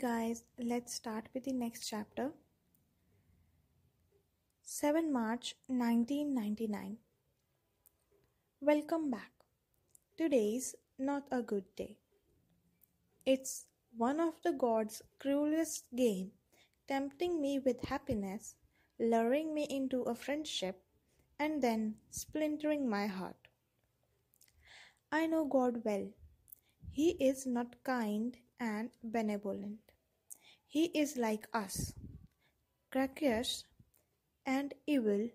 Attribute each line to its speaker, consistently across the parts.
Speaker 1: guys, let's start with the next chapter. 7 March 1999. Welcome back. Today's not a good day. It's one of the gods' cruelest game, tempting me with happiness, luring me into a friendship, and then splintering my heart. I know God well. He is not kind and benevolent. He is like us, crackers and evil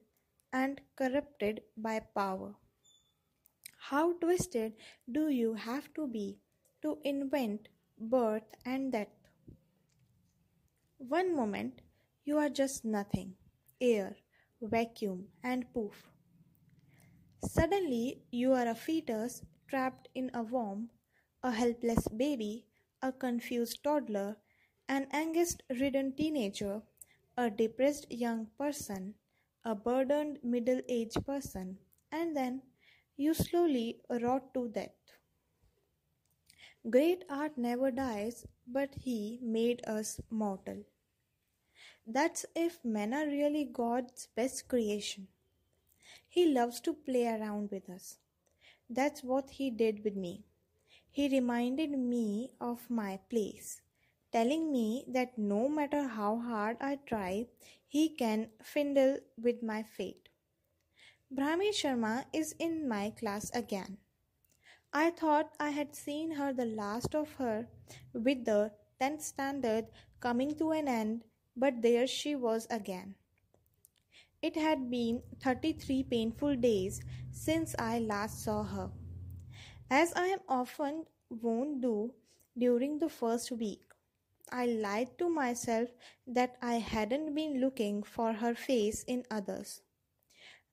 Speaker 1: and corrupted by power. How twisted do you have to be to invent birth and death? One moment you are just nothing air, vacuum, and poof. Suddenly you are a fetus trapped in a womb, a helpless baby a confused toddler, an angst ridden teenager, a depressed young person, a burdened middle aged person, and then you slowly rot to death. Great art never dies, but he made us mortal. That's if men are really God's best creation. He loves to play around with us. That's what he did with me. He reminded me of my place, telling me that no matter how hard I try, he can fiddle with my fate. Brahmi Sharma is in my class again. I thought I had seen her the last of her with the 10th standard coming to an end, but there she was again. It had been 33 painful days since I last saw her. As I am often wont do during the first week, I lied to myself that I hadn't been looking for her face in others.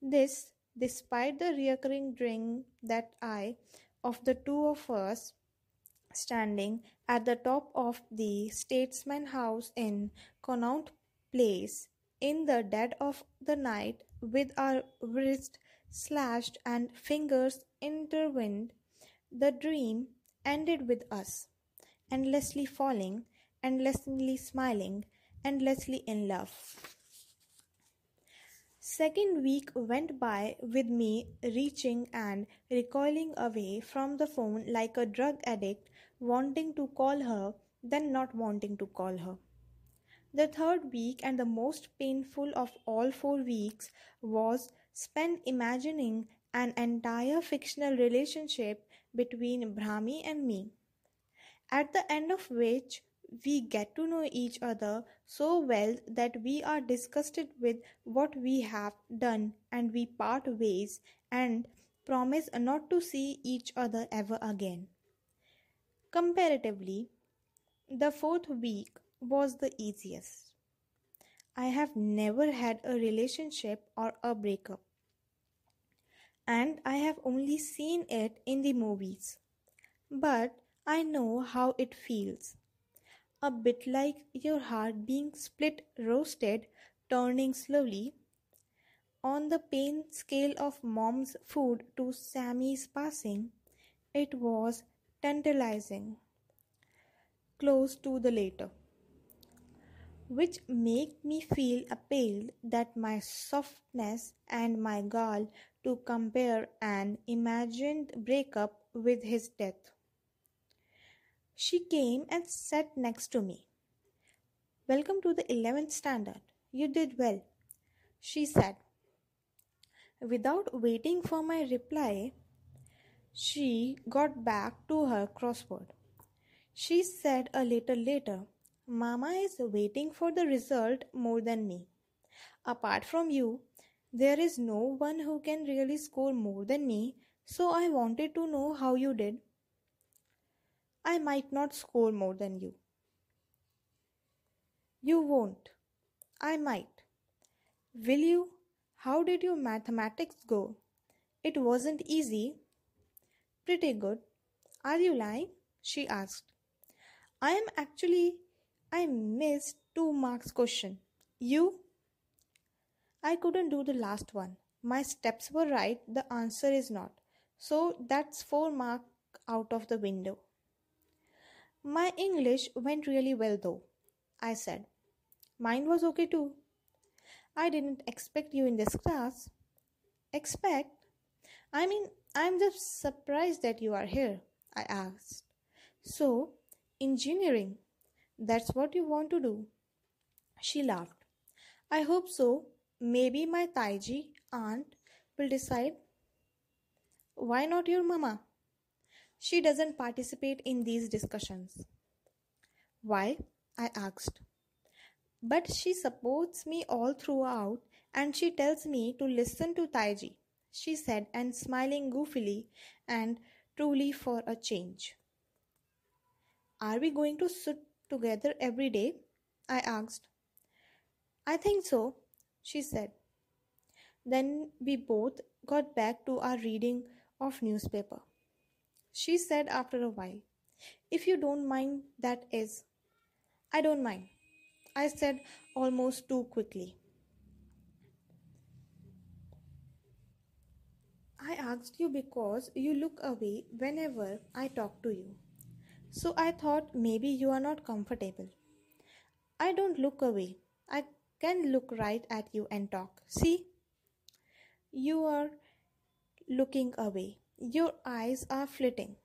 Speaker 1: This, despite the recurring dream that I, of the two of us, standing at the top of the statesman house in Connaught Place in the dead of the night with our wrists slashed and fingers intertwined the dream ended with us, endlessly falling, endlessly smiling, endlessly in love. Second week went by with me reaching and recoiling away from the phone like a drug addict, wanting to call her, then not wanting to call her. The third week and the most painful of all four weeks was spent imagining an entire fictional relationship between Brahmi and me, at the end of which we get to know each other so well that we are disgusted with what we have done and we part ways and promise not to see each other ever again. Comparatively, the fourth week was the easiest. I have never had a relationship or a breakup and I have only seen it in the movies. But I know how it feels. A bit like your heart being split, roasted, turning slowly. On the pain scale of mom's food to Sammy's passing, it was tantalizing. Close to the later which make me feel appalled that my softness and my gall to compare an imagined breakup with his death. She came and sat next to me. Welcome to the 11th standard. You did well, she said. Without waiting for my reply, she got back to her crossword. She said a little later, Mama is waiting for the result more than me. Apart from you, there is no one who can really score more than me, so I wanted to know how you did. I might not score more than you. You won't. I might. Will you? How did your mathematics go? It wasn't easy. Pretty good. Are you lying? She asked. I am actually. I missed two marks question. You? I couldn't do the last one. My steps were right, the answer is not. So that's four mark out of the window. My English went really well though, I said. Mine was okay too. I didn't expect you in this class. Expect? I mean, I'm just surprised that you are here, I asked. So, engineering, that's what you want to do? She laughed. I hope so. Maybe my Taiji aunt will decide. Why not your mama? She doesn't participate in these discussions. Why? I asked. But she supports me all throughout and she tells me to listen to Taiji, she said, and smiling goofily and truly for a change. Are we going to sit together every day? I asked. I think so, she said. Then we both got back to our reading of newspaper. She said after a while, If you don't mind, that is. I don't mind. I said almost too quickly. I asked you because you look away whenever I talk to you. So I thought maybe you are not comfortable. I don't look away. I can look right at you and talk. See? You are looking away. Your eyes are flitting.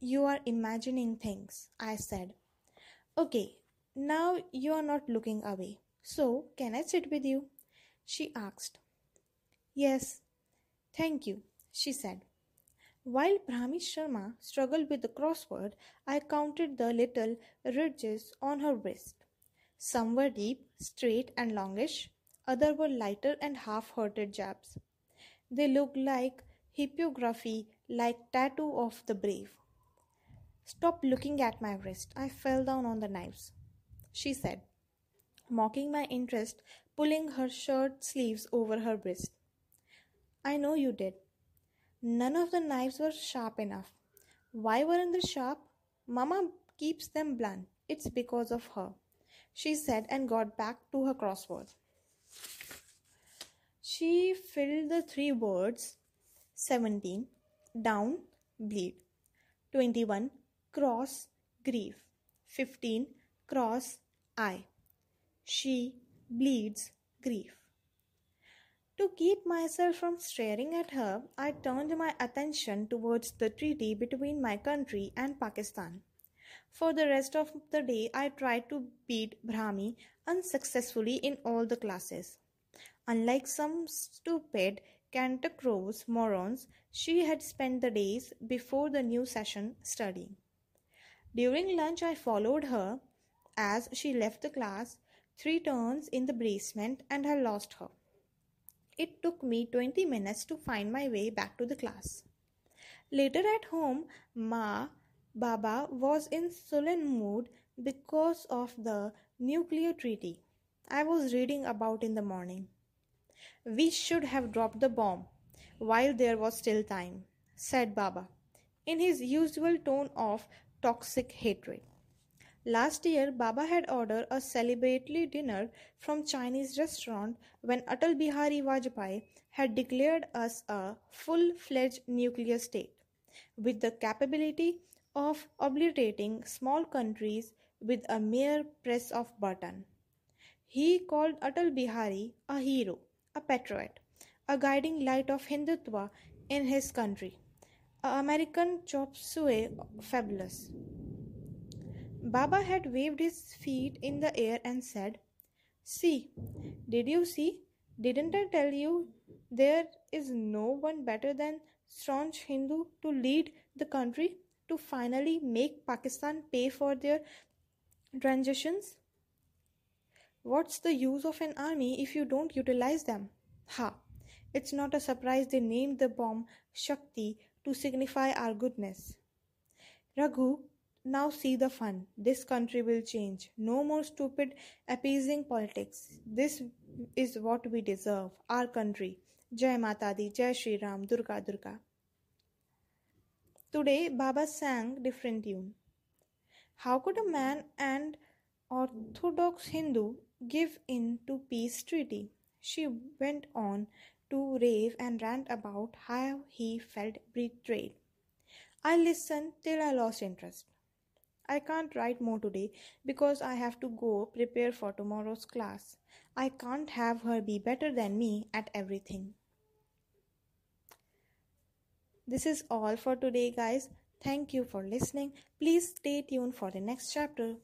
Speaker 1: You are imagining things, I said. Okay, now you are not looking away. So, can I sit with you? She asked. Yes, thank you, she said. While Brahmi Sharma struggled with the crossword, I counted the little ridges on her wrist. Some were deep, straight, and longish, others were lighter and half hearted jabs. They looked like hippography, like tattoo of the brave. Stop looking at my wrist. I fell down on the knives she said, mocking my interest, pulling her shirt sleeves over her wrist. I know you did. None of the knives were sharp enough. Why weren't they sharp? Mamma keeps them blunt. It's because of her, she said and got back to her crossword. She filled the three words 17, down, bleed, 21, cross, grief, 15, cross, I. She bleeds grief. To keep myself from staring at her, I turned my attention towards the treaty between my country and Pakistan. For the rest of the day, I tried to beat Brahmi unsuccessfully in all the classes. Unlike some stupid cantankerous morons, she had spent the days before the new session studying. During lunch, I followed her as she left the class, three turns in the basement, and I lost her. It took me 20 minutes to find my way back to the class. Later at home, Ma Baba was in sullen mood because of the nuclear treaty I was reading about in the morning. We should have dropped the bomb while there was still time, said Baba, in his usual tone of toxic hatred. Last year, Baba had ordered a celebratory dinner from Chinese restaurant when Atal Bihari Vajpayee had declared us a full-fledged nuclear state with the capability of obliterating small countries with a mere press of button. He called Atal Bihari a hero, a patriot, a guiding light of Hindutva in his country, a American chop suey fabulous. Baba had waved his feet in the air and said, See, did you see? Didn't I tell you there is no one better than staunch Hindu to lead the country to finally make Pakistan pay for their transactions? What's the use of an army if you don't utilize them? Ha! It's not a surprise they named the bomb Shakti to signify our goodness. Raghu, now see the fun. This country will change. No more stupid appeasing politics. This is what we deserve. Our country. Jai Mata Di, Jai Shri Ram, Durga Durga. Today Baba sang different tune. How could a man and orthodox Hindu give in to peace treaty? She went on to rave and rant about how he felt betrayed. I listened till I lost interest. I can't write more today because I have to go prepare for tomorrow's class. I can't have her be better than me at everything. This is all for today, guys. Thank you for listening. Please stay tuned for the next chapter.